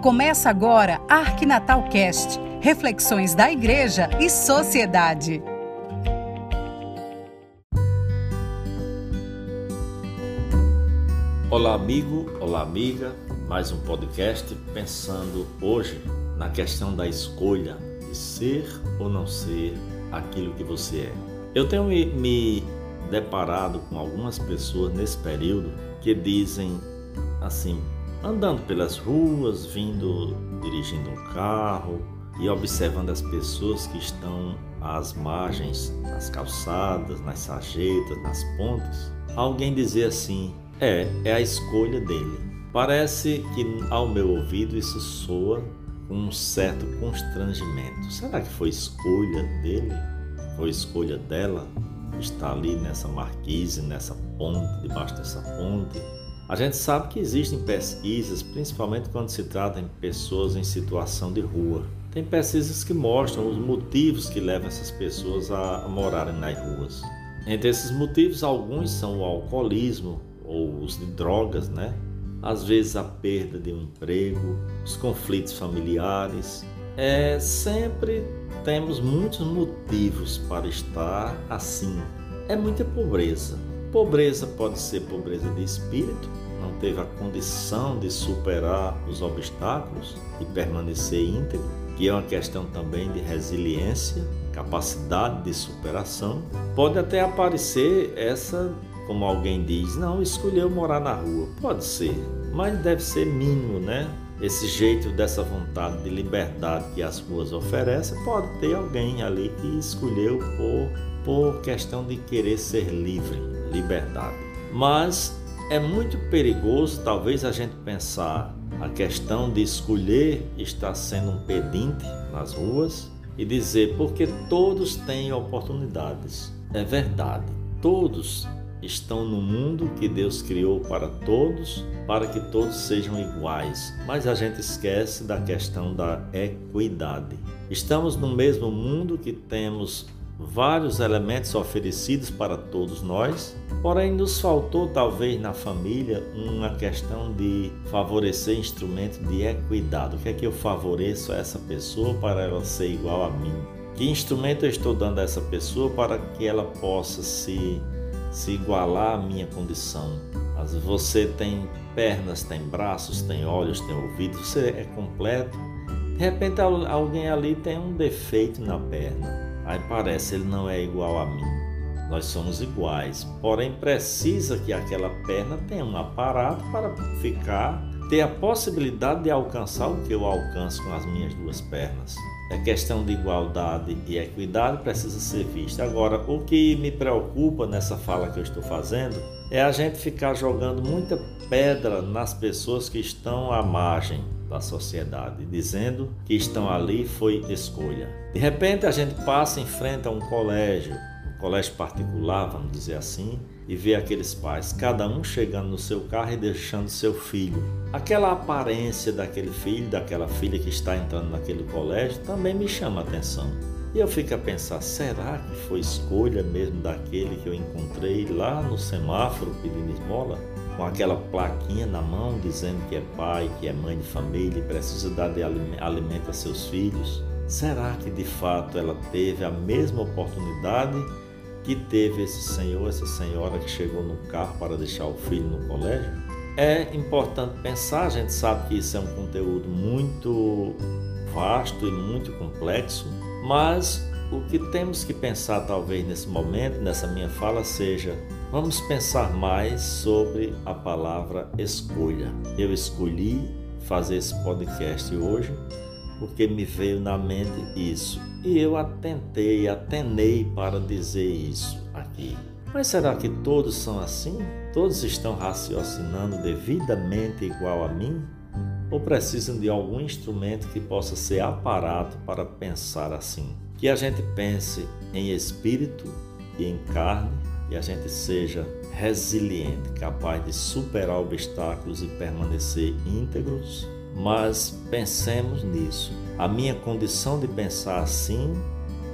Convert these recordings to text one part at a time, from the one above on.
Começa agora Arquinatal Cast, reflexões da igreja e sociedade. Olá amigo, olá amiga, mais um podcast pensando hoje na questão da escolha de ser ou não ser aquilo que você é. Eu tenho me, deparado com algumas pessoas nesse período que dizem assim: andando pelas ruas, vindo dirigindo um carro e observando as pessoas que estão às margens, nas calçadas, nas sarjetas, nas pontes, alguém dizer assim: é, é a escolha dele. Parece que ao meu ouvido isso soa com um certo constrangimento. Será que foi escolha dele? Foi escolha dela? Estar ali nessa marquise, nessa ponte, debaixo dessa ponte? A gente sabe que existem pesquisas, principalmente quando se trata de pessoas em situação de rua. Tem pesquisas que mostram os motivos que levam essas pessoas a morarem nas ruas. Entre esses motivos, alguns são o alcoolismo ou os de drogas, né? Às vezes a perda de um emprego, os conflitos familiares. É sempre temos muitos motivos para estar assim. É muita pobreza. Pobreza pode ser pobreza de espírito, não teve a condição de superar os obstáculos e permanecer íntegro, que é uma questão também de resiliência, capacidade de superação. Pode até aparecer essa, como alguém diz, não, escolheu morar na rua. Pode ser, mas deve ser mínimo, né? Esse jeito dessa vontade de liberdade que as ruas oferecem, pode ter alguém ali que escolheu por, por questão de querer ser livre, liberdade. Mas é muito perigoso, talvez, a gente pensar a questão de escolher estar sendo um pedinte nas ruas e dizer porque todos têm oportunidades. É verdade, todos estão no mundo que Deus criou para todos, para que todos sejam iguais. Mas a gente esquece da questão da equidade. Estamos no mesmo mundo que temos vários elementos oferecidos para todos nós, porém nos faltou talvez na família uma questão de favorecer instrumento de equidade. O que é que eu favoreço a essa pessoa para ela ser igual a mim? Que instrumento eu estou dando a essa pessoa para que ela possa se, se igualar à minha condição? Você tem pernas, tem braços, tem olhos, tem ouvidos, você é completo. De repente alguém ali tem um defeito na perna Aí parece ele não é igual a mim. Nós somos iguais, porém precisa que aquela perna tenha um aparato para ficar, ter a possibilidade de alcançar o que eu alcanço com as minhas duas pernas. A questão de igualdade e equidade precisa ser vista. Agora, o que me preocupa nessa fala que eu estou fazendo é a gente ficar jogando muita pedra nas pessoas que estão à margem da sociedade, dizendo que estão ali foi escolha. De repente a gente passa em frente a um colégio, colégio particular, vamos dizer assim, e vê aqueles pais, cada um chegando no seu carro e deixando seu filho. Aquela aparência daquele filho, daquela filha que está entrando naquele colégio também me chama a atenção. E eu fico a pensar, será que foi escolha mesmo daquele que eu encontrei lá no semáforo pedindo esmola? com aquela plaquinha na mão dizendo que é pai, que é mãe de família e precisa dar de alimento a seus filhos? Será que de fato ela teve a mesma oportunidade que teve esse senhor, essa senhora que chegou no carro para deixar o filho no colégio? É importante pensar, a gente sabe que isso é um conteúdo muito vasto e muito complexo, mas o que temos que pensar talvez nesse momento, nessa minha fala, seja Vamos pensar mais sobre a palavra escolha. Eu escolhi fazer esse podcast hoje porque me veio na mente isso e eu atentei, atenei para dizer isso aqui. Mas será que todos são assim? Todos estão raciocinando devidamente igual a mim? Ou precisam de algum instrumento que possa ser aparato para pensar assim? Que a gente pense em espírito e em carne e a gente seja resiliente, capaz de superar obstáculos e permanecer íntegros, mas pensemos nisso. A minha condição de pensar assim,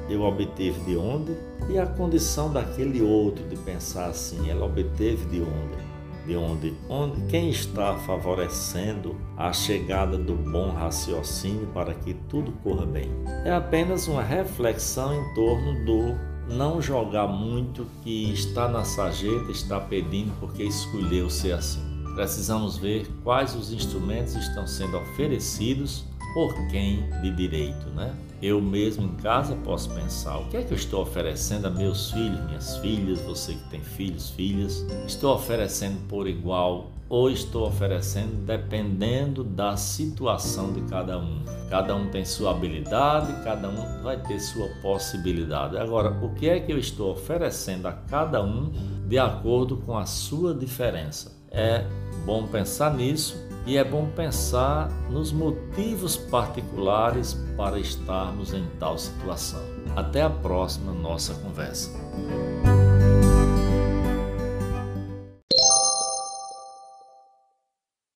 eu obtive de onde? E a condição daquele outro de pensar assim, ela obteve de onde? de onde, onde quem está favorecendo a chegada do bom raciocínio para que tudo corra bem. É apenas uma reflexão em torno do não jogar muito que está na sarjeta, está pedindo porque escolheu ser assim. Precisamos ver quais os instrumentos estão sendo oferecidos por quem de direito, né? Eu mesmo em casa posso pensar: o que é que eu estou oferecendo a meus filhos, minhas filhas, você que tem filhos, filhas? Estou oferecendo por igual ou estou oferecendo dependendo da situação de cada um? Cada um tem sua habilidade, cada um vai ter sua possibilidade. Agora, o que é que eu estou oferecendo a cada um de acordo com a sua diferença? É bom pensar nisso e é bom pensar nos motivos particulares para estarmos em tal situação. Até a próxima nossa conversa.